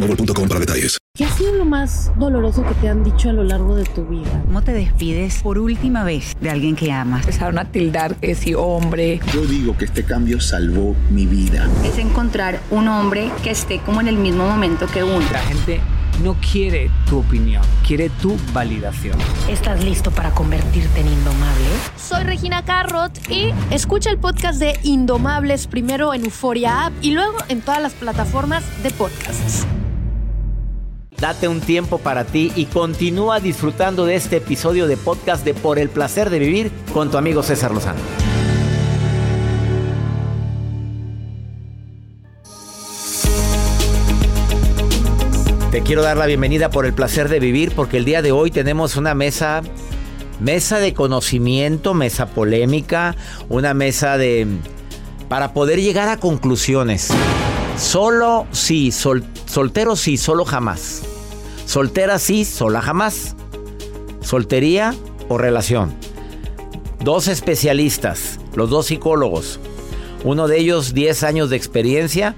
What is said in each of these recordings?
boostmobile.com para detalles. ¿Qué ha sido lo más doloroso que te han dicho a lo largo de tu vida? ¿Cómo te despides por última vez de alguien que amas? Empezaron a tildar que si hombre. Yo digo que este cambio salvó mi vida. Es encontrar un hombre que esté como en el mismo momento que uno. La gente no quiere tu opinión, quiere tu validación. ¿Estás listo para convertirte en indomable? Soy Regina Carrot y escucha el podcast de Indomables primero en Euforia App y luego en todas las plataformas de podcasts. Date un tiempo para ti y continúa disfrutando de este episodio de podcast de Por el placer de vivir con tu amigo César Lozano. Te quiero dar la bienvenida por el placer de vivir porque el día de hoy tenemos una mesa mesa de conocimiento, mesa polémica, una mesa de para poder llegar a conclusiones. Solo sí, sol, soltero sí, solo jamás. Soltera sí, sola jamás. Soltería o relación. Dos especialistas, los dos psicólogos. Uno de ellos 10 años de experiencia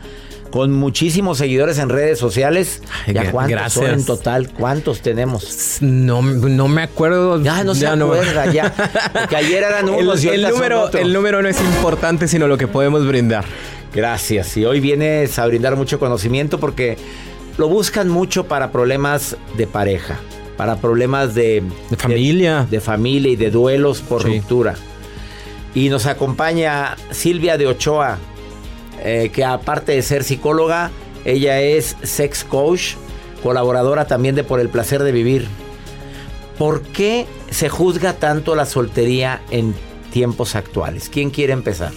con muchísimos seguidores en redes sociales. ¿Ya cuántos Gracias. son en total? ¿Cuántos tenemos? No, no me acuerdo. Ya no se acuerda, ya. Porque ayer eran El, unos y el ahorita son número, otros. el número no es importante, sino lo que podemos brindar. Gracias. Y hoy vienes a brindar mucho conocimiento porque lo buscan mucho para problemas de pareja, para problemas de, De familia. de, familia y de duelos por Sí. ruptura. Y nos acompaña Silvia de Ochoa, eh, que aparte de ser psicóloga, ella es sex coach, colaboradora también de Por el placer de vivir. ¿Por qué se juzga tanto la soltería en tiempos actuales? ¿Quién quiere empezar?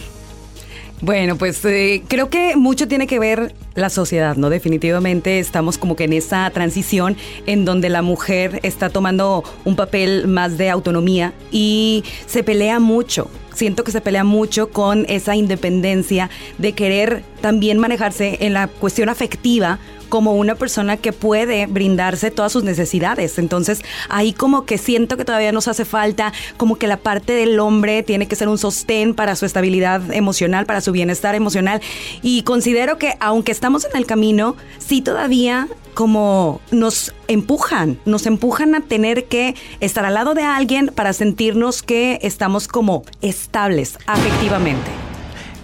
Bueno, pues eh, creo que mucho tiene que ver la sociedad, ¿no? Definitivamente estamos como que en esa transición en donde la mujer está tomando un papel más de autonomía y se pelea mucho. Siento que se pelea mucho con esa independencia de querer también manejarse en la cuestión afectiva como una persona que puede brindarse todas sus necesidades. Entonces, ahí como que siento que todavía nos hace falta, como que la parte del hombre tiene que ser un sostén para su estabilidad emocional, para su bienestar emocional. Y considero que aunque estamos en el camino, sí todavía como nos empujan, nos empujan a tener que estar al lado de alguien para sentirnos que estamos como estables afectivamente.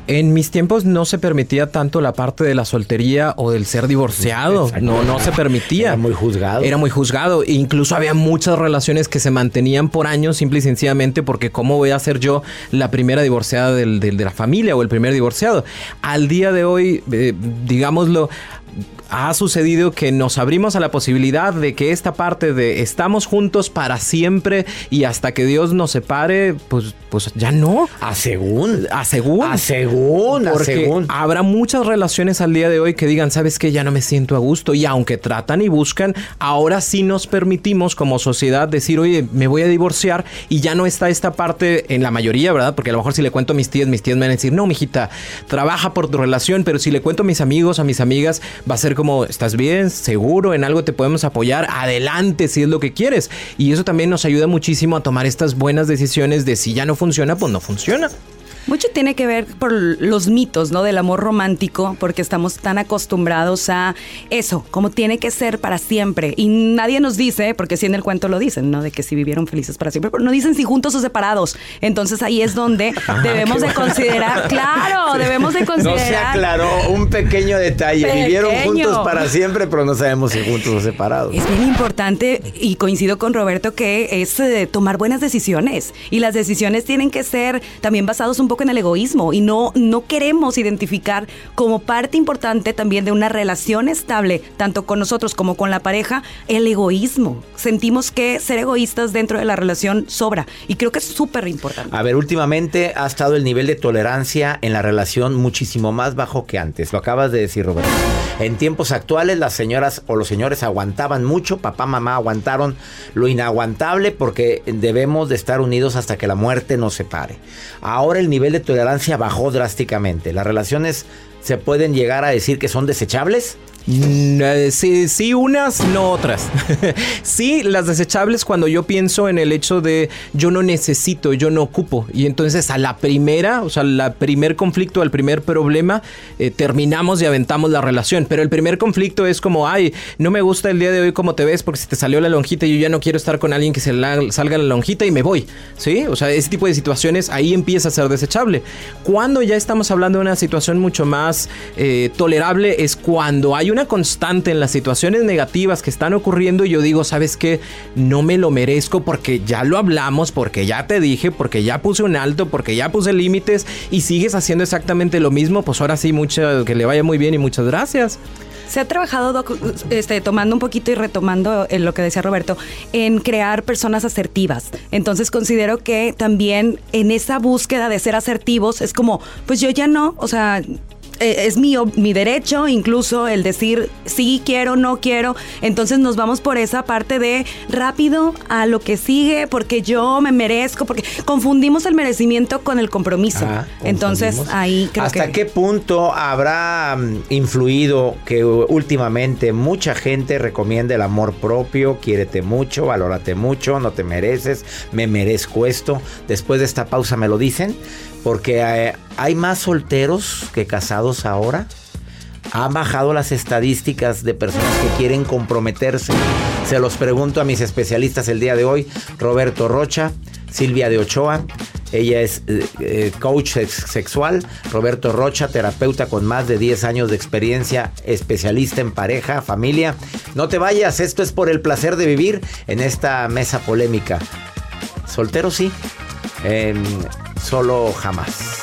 En mis tiempos no se permitía tanto la parte de la soltería o del ser divorciado. No, no se permitía. Era muy juzgado. Era muy juzgado. E incluso había muchas relaciones que se mantenían por años simple y sencillamente porque cómo voy a ser yo la primera divorciada del- del- de la familia o el primer divorciado. Al día de hoy, eh, digámoslo, ha sucedido que nos abrimos a la posibilidad de que esta parte de estamos juntos para siempre y hasta que Dios nos separe, pues, pues ya no. A según. A según. A según, a según. habrá muchas relaciones al día de hoy que digan, sabes que ya no me siento a gusto. Y aunque tratan y buscan, ahora sí nos permitimos como sociedad decir, oye, me voy a divorciar y ya no está esta parte en la mayoría, ¿verdad? Porque a lo mejor si le cuento a mis tías, mis tías me van a decir, no, mijita, trabaja por tu relación. Pero si le cuento a mis amigos, a mis amigas, va a ser como, ¿estás bien? ¿Seguro? ¿En algo te podemos apoyar? Adelante si es lo que quieres. Y eso también nos ayuda muchísimo a tomar estas buenas decisiones de si ya no funciona, pues no funciona. Mucho tiene que ver por los mitos, ¿no? Del amor romántico, porque estamos tan acostumbrados a eso, como tiene que ser para siempre. Y nadie nos dice, porque sí en el cuento lo dicen, ¿no? De que si vivieron felices para siempre, pero no dicen si juntos o separados. Entonces ahí es donde Ah, debemos de considerar, claro, debemos de No se considerar. aclaró un pequeño detalle. Vivieron juntos para siempre, pero no sabemos si juntos o separados. Es bien importante y coincido con Roberto que es eh, tomar buenas decisiones y las decisiones tienen que ser también basados un poco en el egoísmo y no no queremos identificar como parte importante también de una relación estable tanto con nosotros como con la pareja el egoísmo. Sentimos que ser egoístas dentro de la relación sobra y creo que es súper importante. A ver, últimamente ha estado el nivel de tolerancia en la relación muchísimo más bajo que antes. Lo acabas de decir, Roberto. En tiempos actuales las señoras o los señores aguantaban mucho, papá, mamá aguantaron lo inaguantable porque debemos de estar unidos hasta que la muerte nos separe. Ahora el nivel de tolerancia bajó drásticamente. Las relaciones se pueden llegar a decir que son desechables. Mm, eh, Sí, sí, unas, no otras. sí, las desechables cuando yo pienso en el hecho de yo no necesito, yo no ocupo. Y entonces a la primera, o sea, al primer conflicto, al primer problema, eh, terminamos y aventamos la relación. Pero el primer conflicto es como, ay, no me gusta el día de hoy cómo te ves porque si te salió la lonjita y yo ya no quiero estar con alguien que se la- salga la lonjita y me voy. ¿Sí? O sea, ese tipo de situaciones ahí empieza a ser desechable. Cuando ya estamos hablando de una situación mucho más eh, tolerable es cuando hay una constante en las situaciones negativas que están ocurriendo y yo digo, ¿sabes qué? No me lo merezco porque ya lo hablamos, porque ya te dije, porque ya puse un alto, porque ya puse límites y sigues haciendo exactamente lo mismo, pues ahora sí, mucha, que le vaya muy bien y muchas gracias. Se ha trabajado, Doc, este, tomando un poquito y retomando en lo que decía Roberto, en crear personas asertivas. Entonces considero que también en esa búsqueda de ser asertivos es como, pues yo ya no, o sea, eh, es mi, ob- mi derecho incluso el decir sí quiero, no quiero. Entonces nos vamos por esa parte de rápido a lo que sigue porque yo me merezco, porque confundimos el merecimiento con el compromiso. Ah, Entonces ahí creo ¿Hasta que... qué punto habrá mm, influido que últimamente mucha gente recomienda el amor propio, quiérete mucho, valórate mucho, no te mereces, me merezco esto? Después de esta pausa me lo dicen, porque eh, hay más solteros que casados ahora. Han bajado las estadísticas de personas que quieren comprometerse. Se los pregunto a mis especialistas el día de hoy, Roberto Rocha, Silvia de Ochoa. Ella es eh, eh, coach sex- sexual. Roberto Rocha, terapeuta con más de 10 años de experiencia, especialista en pareja, familia. No te vayas, esto es por el placer de vivir en esta mesa polémica. Soltero sí, em, solo jamás.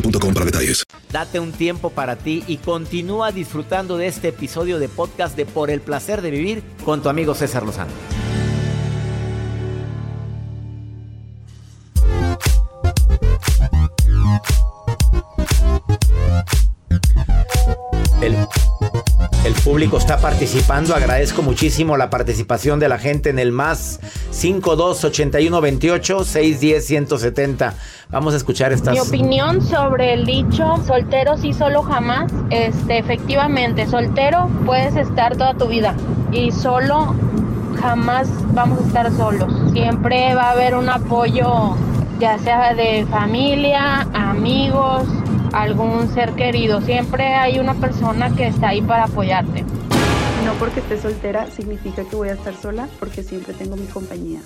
detalles. Date un tiempo para ti y continúa disfrutando de este episodio de podcast de Por el placer de vivir con tu amigo César Lozano. Público está participando. Agradezco muchísimo la participación de la gente en el más 52 81 28 610 170. Vamos a escuchar estas. Mi opinión sobre el dicho soltero sí solo jamás, este efectivamente, soltero puedes estar toda tu vida y solo jamás vamos a estar solos. Siempre va a haber un apoyo ya sea de familia, amigos, algún ser querido. Siempre hay una persona que está ahí para apoyarte. No porque esté soltera significa que voy a estar sola, porque siempre tengo mi compañía.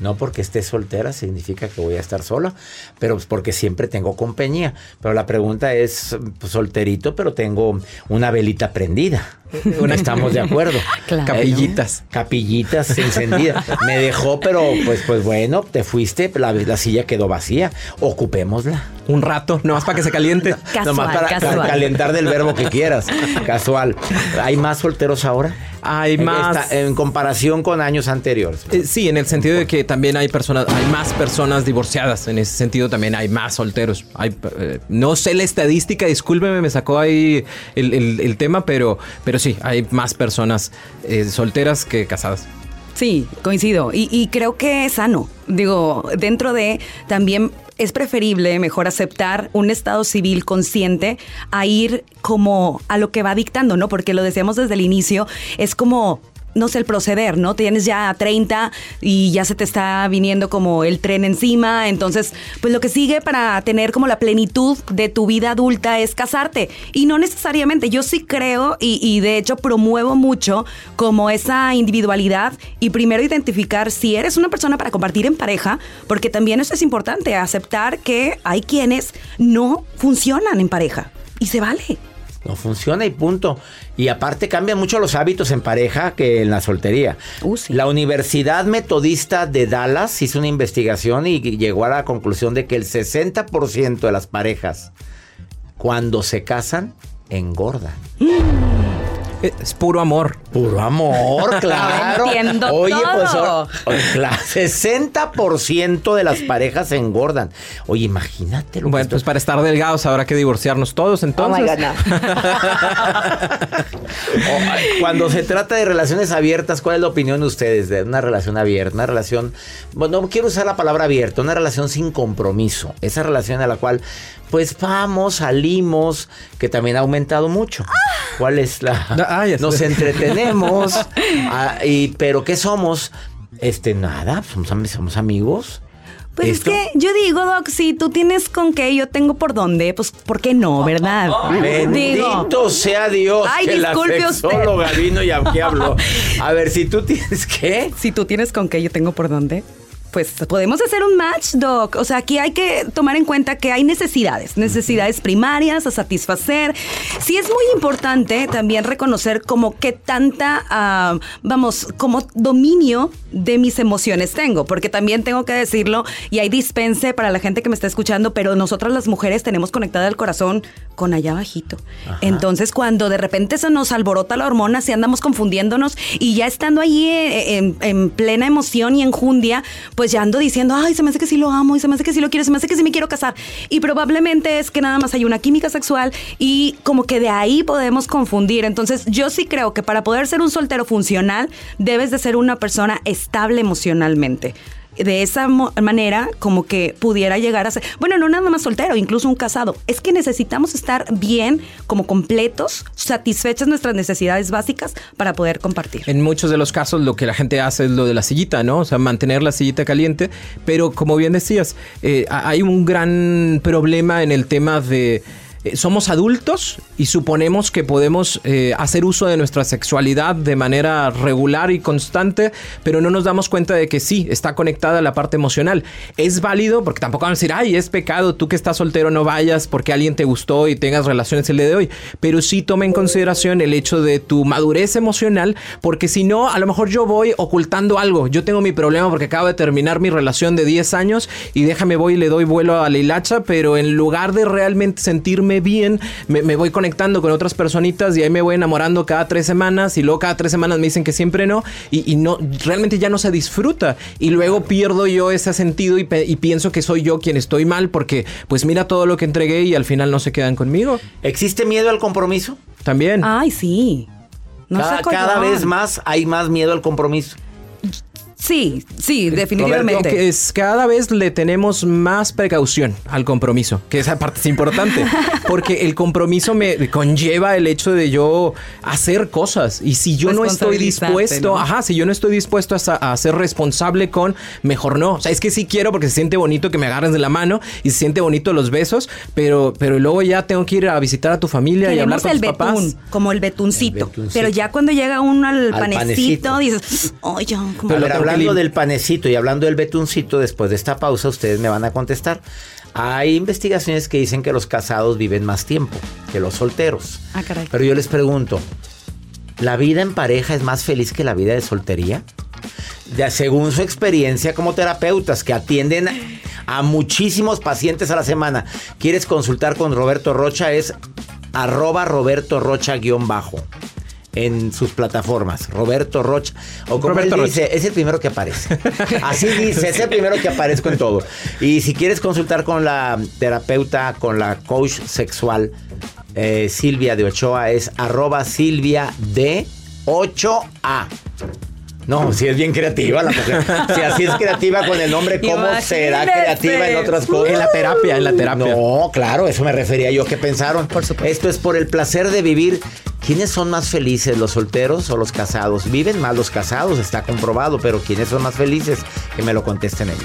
No porque esté soltera significa que voy a estar sola, pero porque siempre tengo compañía. Pero la pregunta es, pues, solterito, pero tengo una velita prendida. Estamos de acuerdo. Capillitas. capillitas encendidas. Me dejó, pero pues, pues bueno, te fuiste, la, la silla quedó vacía. Ocupémosla. Un rato, nomás para que se caliente. Casual, nomás para casual. calentar del verbo que quieras. Casual. ¿Hay más solteros ahora? Hay más. en comparación con años anteriores. Eh, sí, en el sentido de que también hay personas, hay más personas divorciadas. En ese sentido también hay más solteros. Hay, eh, no sé la estadística, discúlpeme, me sacó ahí el, tema, pero, pero sí, hay más personas eh, solteras que casadas. Sí, coincido. Y, y, creo que es sano. Digo, dentro de también es preferible mejor aceptar un estado civil consciente a ir como a lo que va dictando, ¿no? Porque lo decíamos desde el inicio, es como no sé, el proceder, ¿no? Tienes ya 30 y ya se te está viniendo como el tren encima. Entonces, pues lo que sigue para tener como la plenitud de tu vida adulta es casarte. Y no necesariamente, yo sí creo y, y de hecho promuevo mucho como esa individualidad y primero identificar si eres una persona para compartir en pareja, porque también eso es importante, aceptar que hay quienes no funcionan en pareja. Y se vale. No funciona y punto. Y aparte cambian mucho los hábitos en pareja que en la soltería. Uh, la Universidad Metodista de Dallas hizo una investigación y llegó a la conclusión de que el 60% de las parejas cuando se casan engordan. Es puro amor. Puro amor, claro. Entiendo Oye, todo. pues 60% de las parejas engordan. Oye, imagínate lo Bueno, pues para estar delgados habrá que divorciarnos todos entonces. Oh my God, Cuando se trata de relaciones abiertas, ¿cuál es la opinión de ustedes de una relación abierta? Una relación, bueno, no quiero usar la palabra abierta, una relación sin compromiso. Esa relación a la cual pues vamos, salimos, que también ha aumentado mucho. ¿Cuál es la...? Ah, nos entretenemos, ah, y, pero ¿qué somos? Este, nada, somos, somos amigos. Pues es que yo digo, Doc, si tú tienes con qué, yo tengo por dónde, pues ¿por qué no, verdad? Bendito sea Dios Ay, que disculpe la sexóloga vino y aquí habló. A ver, si tú tienes qué. Si tú tienes con qué, yo tengo por dónde pues podemos hacer un match, Doc. O sea, aquí hay que tomar en cuenta que hay necesidades, necesidades primarias a satisfacer. Sí es muy importante también reconocer como qué tanta, ah, vamos, como dominio de mis emociones tengo, porque también tengo que decirlo y hay dispense para la gente que me está escuchando, pero nosotras las mujeres tenemos conectada el corazón con allá bajito. Entonces, cuando de repente se nos alborota la hormona, si andamos confundiéndonos y ya estando ahí eh, en, en plena emoción y enjundia, pues pues ya ando diciendo, ay, se me hace que sí lo amo, y se me hace que sí lo quiero, se me hace que sí me quiero casar. Y probablemente es que nada más hay una química sexual y como que de ahí podemos confundir. Entonces, yo sí creo que para poder ser un soltero funcional, debes de ser una persona estable emocionalmente de esa manera como que pudiera llegar a ser, bueno, no nada más soltero, incluso un casado. Es que necesitamos estar bien, como completos, satisfechas nuestras necesidades básicas para poder compartir. En muchos de los casos lo que la gente hace es lo de la sillita, ¿no? O sea, mantener la sillita caliente, pero como bien decías, eh, hay un gran problema en el tema de eh, somos adultos y suponemos que podemos eh, hacer uso de nuestra sexualidad de manera regular y constante, pero no nos damos cuenta de que sí, está conectada a la parte emocional. Es válido, porque tampoco van a decir, ay, es pecado, tú que estás soltero no vayas porque alguien te gustó y tengas relaciones el día de hoy, pero sí toma en consideración el hecho de tu madurez emocional, porque si no, a lo mejor yo voy ocultando algo. Yo tengo mi problema porque acabo de terminar mi relación de 10 años y déjame voy y le doy vuelo a la hilacha, pero en lugar de realmente sentirme bien, me, voy conectando con otras personitas y ahí me voy enamorando cada tres semanas y luego cada tres semanas me dicen que siempre no y, no, realmente ya no se disfruta y luego pierdo yo ese sentido y, pienso que soy yo quien estoy mal porque pues mira todo lo que entregué y al final no se quedan conmigo. ¿Existe miedo al compromiso? También. Ay, sí. cada vez más hay más miedo al compromiso. Sí, sí, definitivamente. Es, cada vez le tenemos más precaución al compromiso, que esa parte es importante, porque el compromiso me conlleva el hecho de yo hacer cosas y si yo no estoy dispuesto, ajá, si yo no estoy dispuesto a, ser responsable con, mejor no. O sea, es que sí quiero porque se siente bonito que me agarren de la mano y se siente bonito los besos, pero, pero luego ya tengo que ir a visitar a tu familia y hablar con el tus betún, Como el betuncito. Pero ya cuando llega uno al, panecito, dices, oye, como hablando del panecito y hablando del betuncito, después de esta pausa ustedes me van a contestar. Hay investigaciones que dicen que los casados viven más tiempo que los solteros. Ah, caray. Pero yo les pregunto, ¿la vida en pareja es más feliz que la vida de soltería? Ya, según su experiencia como terapeutas que atienden a muchísimos pacientes a la semana. ¿Quieres consultar con Roberto Rocha? Es arroba Roberto Rocha guion bajo en sus plataformas. Roberto Rocha. O como Roberto él Rocha. dice, es el primero que aparece. Así dice, es el primero que aparezco en todo. Y si quieres consultar con la terapeuta, con la coach sexual eh, Silvia de Ochoa, es arroba Silvia de 8A. No, si es bien creativa la mujer. Si así es creativa con el nombre, ¿cómo será creativa en otras cosas? En la terapia, en la terapia. No, claro, eso me refería yo. ¿Qué pensaron? Por supuesto. Esto es por el placer de vivir. ¿Quiénes son más felices, los solteros o los casados? Viven más los casados, está comprobado, pero ¿quiénes son más felices? Que me lo contesten ellos.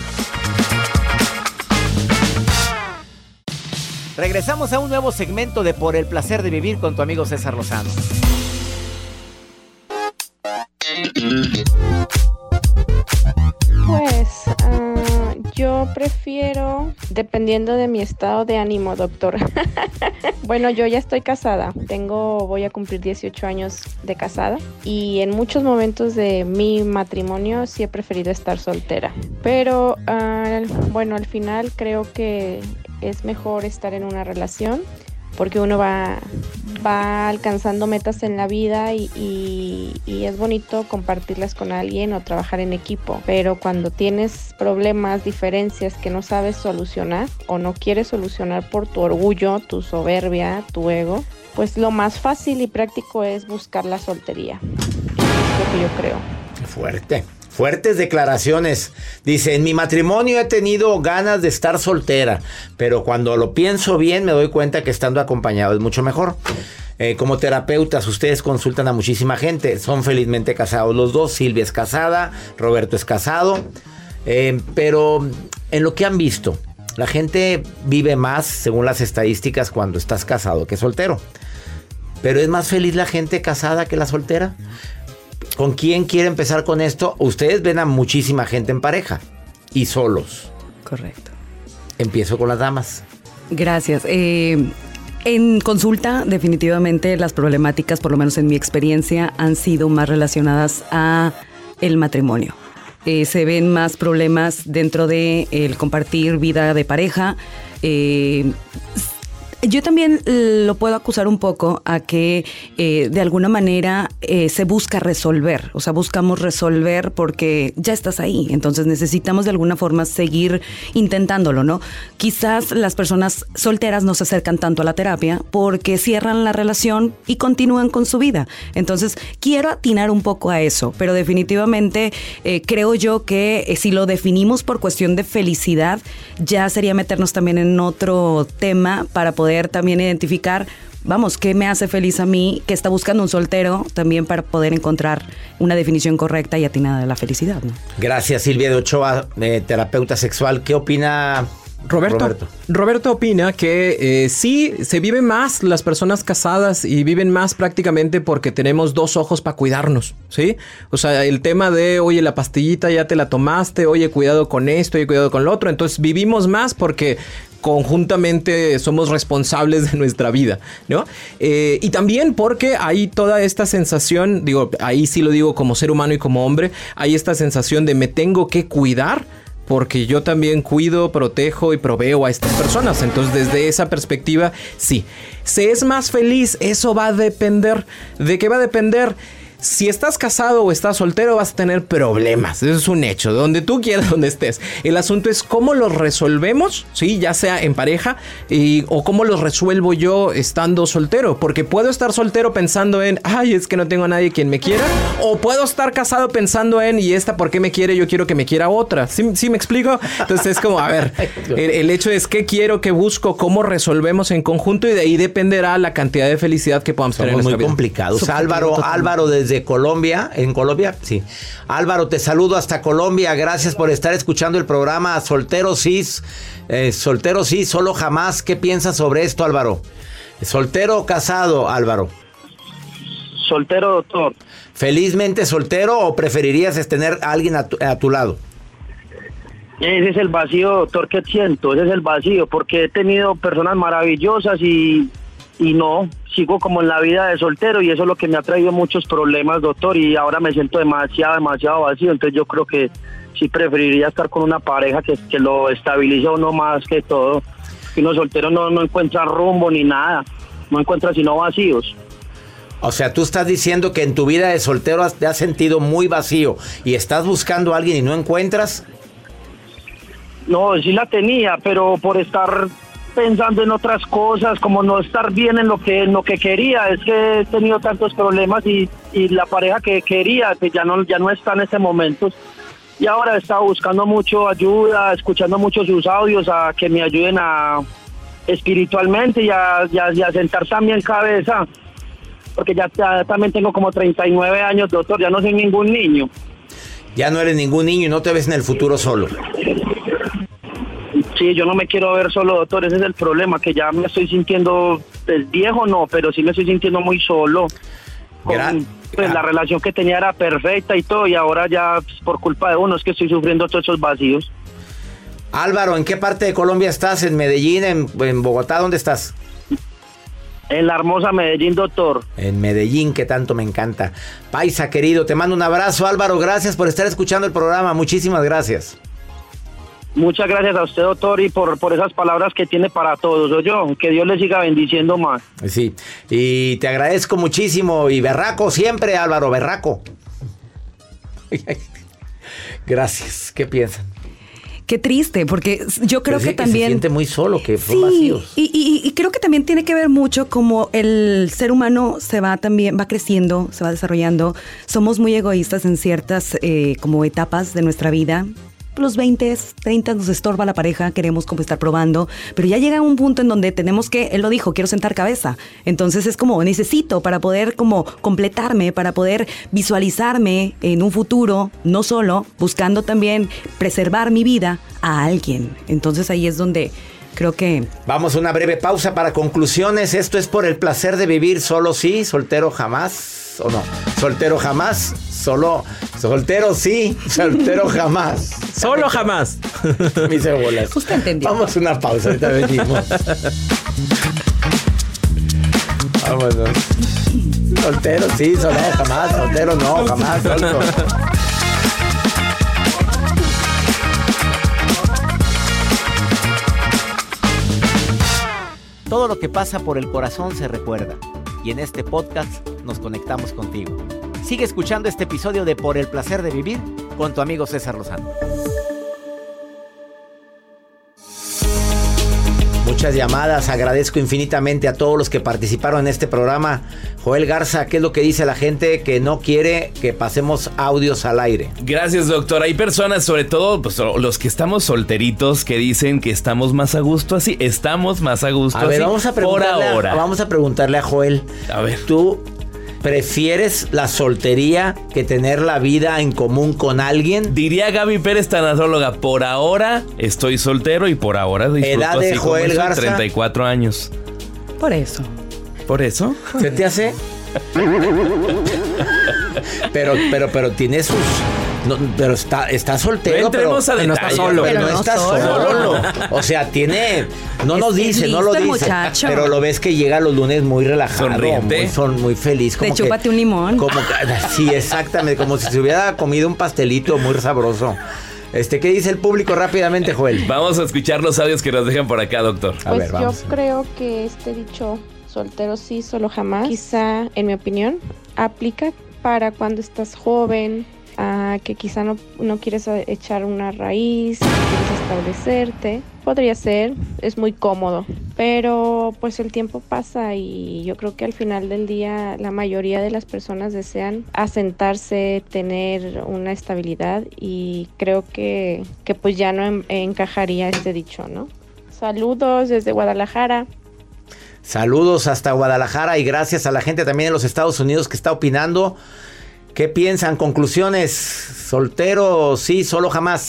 Regresamos a un nuevo segmento de Por el placer de vivir con tu amigo César Lozano. Pues ah, yo prefiero, dependiendo de mi estado de ánimo, doctor. bueno, yo ya estoy casada. Tengo, voy a cumplir 18 años de casada. Y en muchos momentos de mi matrimonio sí he preferido estar soltera. Pero ah, bueno, al final creo que es mejor estar en una relación porque uno va, va alcanzando metas en la vida y, y- y es bonito compartirlas con alguien o trabajar en equipo. Pero cuando tienes problemas, diferencias que no sabes solucionar o no quieres solucionar por tu orgullo, tu soberbia, tu ego, pues lo más fácil y práctico es buscar la soltería. Es lo que yo creo. Fuerte. Fuertes declaraciones. Dice, en mi matrimonio he tenido ganas de estar soltera, pero cuando lo pienso bien me doy cuenta que estando acompañado es mucho mejor. Eh, como terapeutas, ustedes consultan a muchísima gente. Son felizmente casados los dos. Silvia es casada, Roberto es casado. Eh, pero en lo que han visto, la gente vive más, según las estadísticas, cuando estás casado que soltero. Pero es más feliz la gente casada que la soltera. ¿Con quién quiere empezar con esto? Ustedes ven a muchísima gente en pareja y solos. Correcto. Empiezo con las damas. Gracias. Eh, en consulta, definitivamente las problemáticas, por lo menos en mi experiencia, han sido más relacionadas a el matrimonio. Eh, se ven más problemas dentro de el compartir vida de pareja. Eh, yo también eh, lo puedo acusar un poco a que eh, de alguna manera eh, se busca resolver, o sea, buscamos resolver porque ya estás ahí, entonces necesitamos de alguna forma seguir intentándolo, ¿no? Quizás las personas solteras no se acercan tanto a la terapia porque cierran la relación y continúan con su vida. Entonces, quiero atinar un poco a eso, pero definitivamente creo yo que si lo definimos por cuestión de felicidad, ya sería meternos también en otro tema para también identificar, vamos, qué me hace feliz a mí, que está buscando un soltero, también para poder encontrar una definición correcta y atinada de la felicidad. Gracias, Silvia de Ochoa, eh, terapeuta sexual. ¿Qué opina Roberto, Roberto? Roberto. opina que eh, sí, se vive más las personas casadas y viven más prácticamente porque tenemos dos ojos para cuidarnos, ¿sí? O sea, el tema de, oye, la pastillita ya te la tomaste, oye, cuidado con esto, oye, cuidado con lo otro. Entonces vivimos más porque conjuntamente somos responsables de nuestra vida, ¿no? Eh, y también porque hay toda esta sensación, digo, ahí sí lo digo como ser humano y como hombre, hay esta sensación de me tengo que cuidar porque yo también cuido, protejo y proveo a estas personas. Entonces, desde esa perspectiva, sí. ¿Se es más feliz? Eso va a depender. ¿De qué va a depender? Si estás casado o estás soltero vas a tener problemas, eso es un hecho, donde tú quieras, donde estés. El asunto es cómo los resolvemos, ¿sí? ya sea en pareja y, o cómo los resuelvo yo estando soltero, porque puedo estar soltero pensando en, ay, es que no tengo a nadie quien me quiera, o puedo estar casado pensando en, y esta, ¿por qué me quiere? Yo quiero que me quiera otra. ¿Sí, sí me explico? Entonces es como, a ver, el, el hecho es qué quiero, qué busco, cómo resolvemos en conjunto y de ahí dependerá la cantidad de felicidad que podamos tener en Somos muy nuestra vida. complicados. Álvaro. Álvaro desde Colombia, en Colombia, sí. Álvaro, te saludo hasta Colombia. Gracias por estar escuchando el programa Soltero Cis. Eh, soltero sí, solo jamás. ¿Qué piensas sobre esto, Álvaro? ¿Soltero o casado, Álvaro? Soltero, doctor. ¿Felizmente soltero o preferirías tener a alguien a tu, a tu lado? Ese es el vacío, doctor, que siento, ese es el vacío, porque he tenido personas maravillosas y, y no, sigo como en la vida de soltero y eso es lo que me ha traído muchos problemas, doctor, y ahora me siento demasiado, demasiado vacío, entonces yo creo que sí preferiría estar con una pareja que, que lo estabilice a uno más que todo. Y uno soltero no, no encuentra rumbo ni nada, no encuentra sino vacíos. O sea, tú estás diciendo que en tu vida de soltero has- te has sentido muy vacío y estás buscando a alguien y no encuentras. No, sí la tenía, pero por estar pensando en otras cosas, como no estar bien en lo que en lo que quería, es que he tenido tantos problemas y, y la pareja que quería, que ya no ya no está en ese momento. Y ahora estado buscando mucho ayuda, escuchando mucho sus audios a que me ayuden a espiritualmente y a, y a- y sentar también cabeza, porque ya, ya también tengo como 39 años, doctor, ya no soy ningún niño. Ya no eres ningún niño y no te ves en el futuro solo. Sí, yo no me quiero ver solo, doctor, ese es el problema, que ya me estoy sintiendo, pues, viejo no, pero sí me estoy sintiendo muy solo. Con, pues la relación que tenía era perfecta y todo, y ahora ya pues, por culpa de uno es que estoy sufriendo todos esos vacíos. Álvaro, ¿en qué parte de Colombia estás? ¿En Medellín? ¿En, en Bogotá? ¿Dónde estás? En la hermosa Medellín, doctor. En Medellín, que tanto me encanta. Paisa, querido, te mando un abrazo, Álvaro. Gracias por estar escuchando el programa. Muchísimas gracias. Muchas gracias a usted, doctor, y por, por esas palabras que tiene para todos, yo Que Dios le siga bendiciendo más. Sí, y te agradezco muchísimo. Y berraco siempre, Álvaro, berraco. Gracias. ¿Qué piensan? Qué triste, porque yo creo Pues sí, que también... se siente muy solo, que Sí, vacíos. y, y- y creo que también tiene que ver mucho como el ser humano se va también, va creciendo, se va desarrollando. Somos muy egoístas en ciertas eh, como etapas de nuestra vida. Los 20, 30 nos estorba la pareja, queremos como estar probando, pero ya llega un punto en donde tenemos que, él lo dijo, quiero sentar cabeza. Entonces es como necesito para poder como completarme, para poder visualizarme en un futuro, no solo, buscando también preservar mi vida a alguien. Entonces ahí es donde creo que Vamos a una breve pausa para conclusiones. Esto es por el placer de vivir solo sí, soltero jamás. ¿O no? Soltero jamás, solo. Soltero sí, soltero jamás. Solo jamás. Mis bolas. Usted entendió. Vamos a una pausa, ahorita venimos. Vámonos. Soltero sí, solo jamás. Soltero no, jamás. Soltero. Todo lo que pasa por el corazón se recuerda. Y en este podcast nos conectamos contigo. Sigue escuchando este episodio de Por el placer de vivir con tu amigo César Lozano. Muchas llamadas, agradezco infinitamente a todos los que participaron en este programa. Joel Garza, ¿qué es lo que dice la gente que no quiere que pasemos audios al aire? Gracias, doctor. Hay personas, sobre todo pues, los que estamos solteritos, que dicen que estamos más a gusto así. Estamos más a gusto A ver, vamos a por preguntarle a- ahora. vamos a preguntarle a Joel. A ver. ¿Tú prefieres la soltería que tener la vida en común con alguien? Diría Gaby Pérez, tanatóloga, por ahora estoy soltero y por ahora disfruto Edad de así como Joel soy, Garza. 34 años. por eso. ¿Por eso? ¿Se te hace? pero, pero, pero tiene sus. No, pero está, está soltero. No entremos pero, a pero no está solo. Pero no no está solo. solo. O sea, tiene. No Es nos dice, no lo dice. muchacho. Pero lo ves que llega los lunes muy relajado. Sonriente. Muy, son muy feliz. Como que- chúpate un limón. Como que- sí, exactamente. Como si se hubiera comido un pastelito muy sabroso. Este, ¿qué dice el público rápidamente, Joel? Vamos a escuchar los audios que nos dejan por acá, doctor. A Pues ver, yo vamos. creo que este dicho soltero sí, solo jamás, quizá en mi opinión, aplica para cuando estás joven, que quizá no, no quieres echar una raíz, quieres establecerte. Podría ser, es muy cómodo, pero pues el tiempo pasa y yo creo que al final del día la mayoría de las personas desean asentarse, tener una estabilidad y creo que, que pues ya no en- encajaría este dicho, ¿no? Saludos desde Guadalajara. Saludos hasta Guadalajara y gracias a la gente también en los Estados Unidos que está opinando. ¿Qué piensan? Conclusiones. Soltero, sí, solo jamás.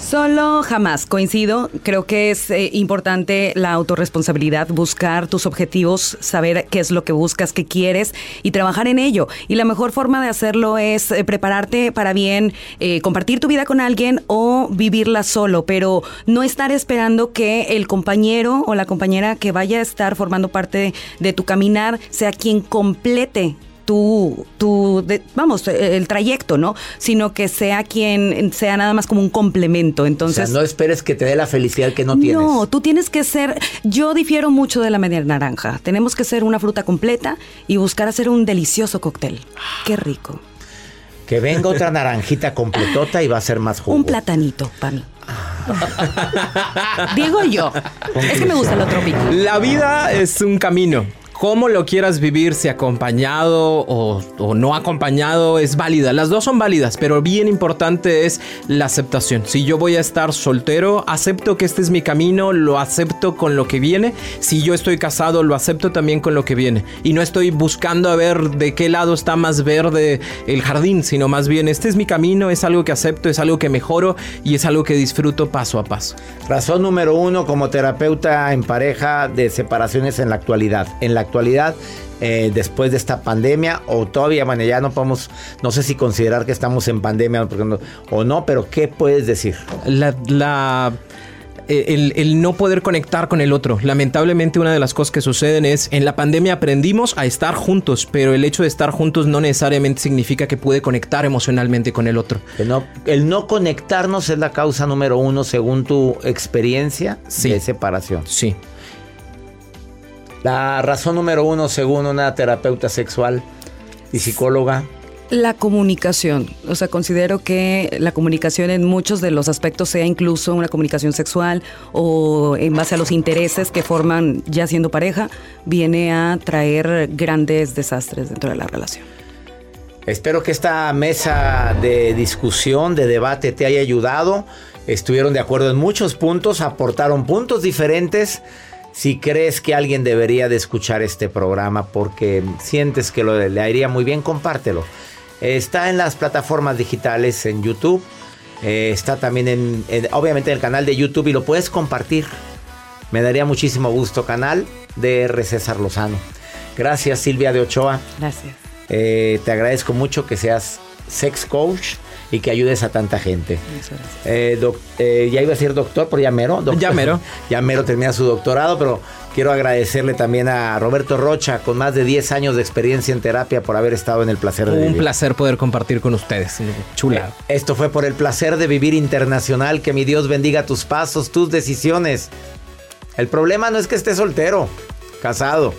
Solo jamás coincido. Creo que es eh, importante la autorresponsabilidad, buscar tus objetivos, saber qué es lo que buscas, qué quieres y trabajar en ello. Y la mejor forma de hacerlo es eh, prepararte para bien eh, compartir tu vida con alguien o vivirla solo, pero no estar esperando que el compañero o la compañera que vaya a estar formando parte de tu caminar sea quien complete tu, tu vamos, el trayecto, ¿no? Sino que sea quien sea nada más como un complemento. Entonces, o sea, no esperes que te dé la felicidad que no tienes. No, tú tienes que ser, yo difiero mucho de la media naranja. Tenemos que ser una fruta completa y buscar hacer un delicioso cóctel. Qué rico. Que venga otra naranjita completota y va a ser más jugo. Un platanito para mí. Digo yo. Es que me gusta lo tropical. La vida es un camino cómo lo quieras vivir, si acompañado o, no acompañado, es válida. Las dos son válidas, pero bien importante es la aceptación. Si yo voy a estar soltero, acepto que este es mi camino, lo acepto con lo que viene. Si yo estoy casado, lo acepto también con lo que viene. Y no estoy buscando a ver de qué lado está más verde el jardín, sino más bien este es mi camino, es algo que acepto, es algo que mejoro y es algo que disfruto paso a paso. Razón número uno como terapeuta en pareja de separaciones en la actualidad. En la actualidad eh, después de esta pandemia o todavía, bueno, ya no podemos, no sé si considerar que estamos en pandemia o no, pero ¿qué puedes decir? La, la eh, el, no poder conectar con el otro. Lamentablemente una de las cosas que suceden es, en la pandemia aprendimos a estar juntos, pero el hecho de estar juntos no necesariamente significa que pude conectar emocionalmente con el otro. no, el no conectarnos es la causa número uno según tu experiencia de separación. Sí. La razón número uno, según una terapeuta sexual y psicóloga. La comunicación. O sea, considero que la comunicación en muchos de los aspectos sea incluso una comunicación sexual o en base a los intereses que forman ya siendo pareja, viene a traer grandes desastres dentro de la relación. Espero que esta mesa de discusión, de debate, te haya ayudado. Estuvieron de acuerdo en muchos puntos, aportaron puntos diferentes. Si crees que alguien debería de escuchar este programa porque sientes que lo, le haría muy bien, compártelo. Está en las plataformas digitales, en YouTube. Eh, está también en, obviamente en el canal de YouTube y lo puedes compartir. Me daría muchísimo gusto. Canal de R. César Lozano. Gracias Silvia de Ochoa. Gracias. Eh, te agradezco mucho que seas sex coach y que ayudes a tanta gente. Eh, eh, ya iba a ser doctor, por ya mero. ya mero. ya mero termina su doctorado, pero quiero agradecerle también a Roberto Rocha, con más de 10 años de experiencia en terapia, por haber estado en el placer de vivir. Un placer poder compartir con ustedes. Chula. Eh, esto fue por el placer de vivir internacional. Que mi Dios bendiga tus pasos, tus decisiones. El problema no es que estés soltero, casado.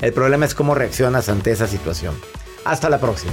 El problema es cómo reaccionas ante esa situación. Hasta la próxima.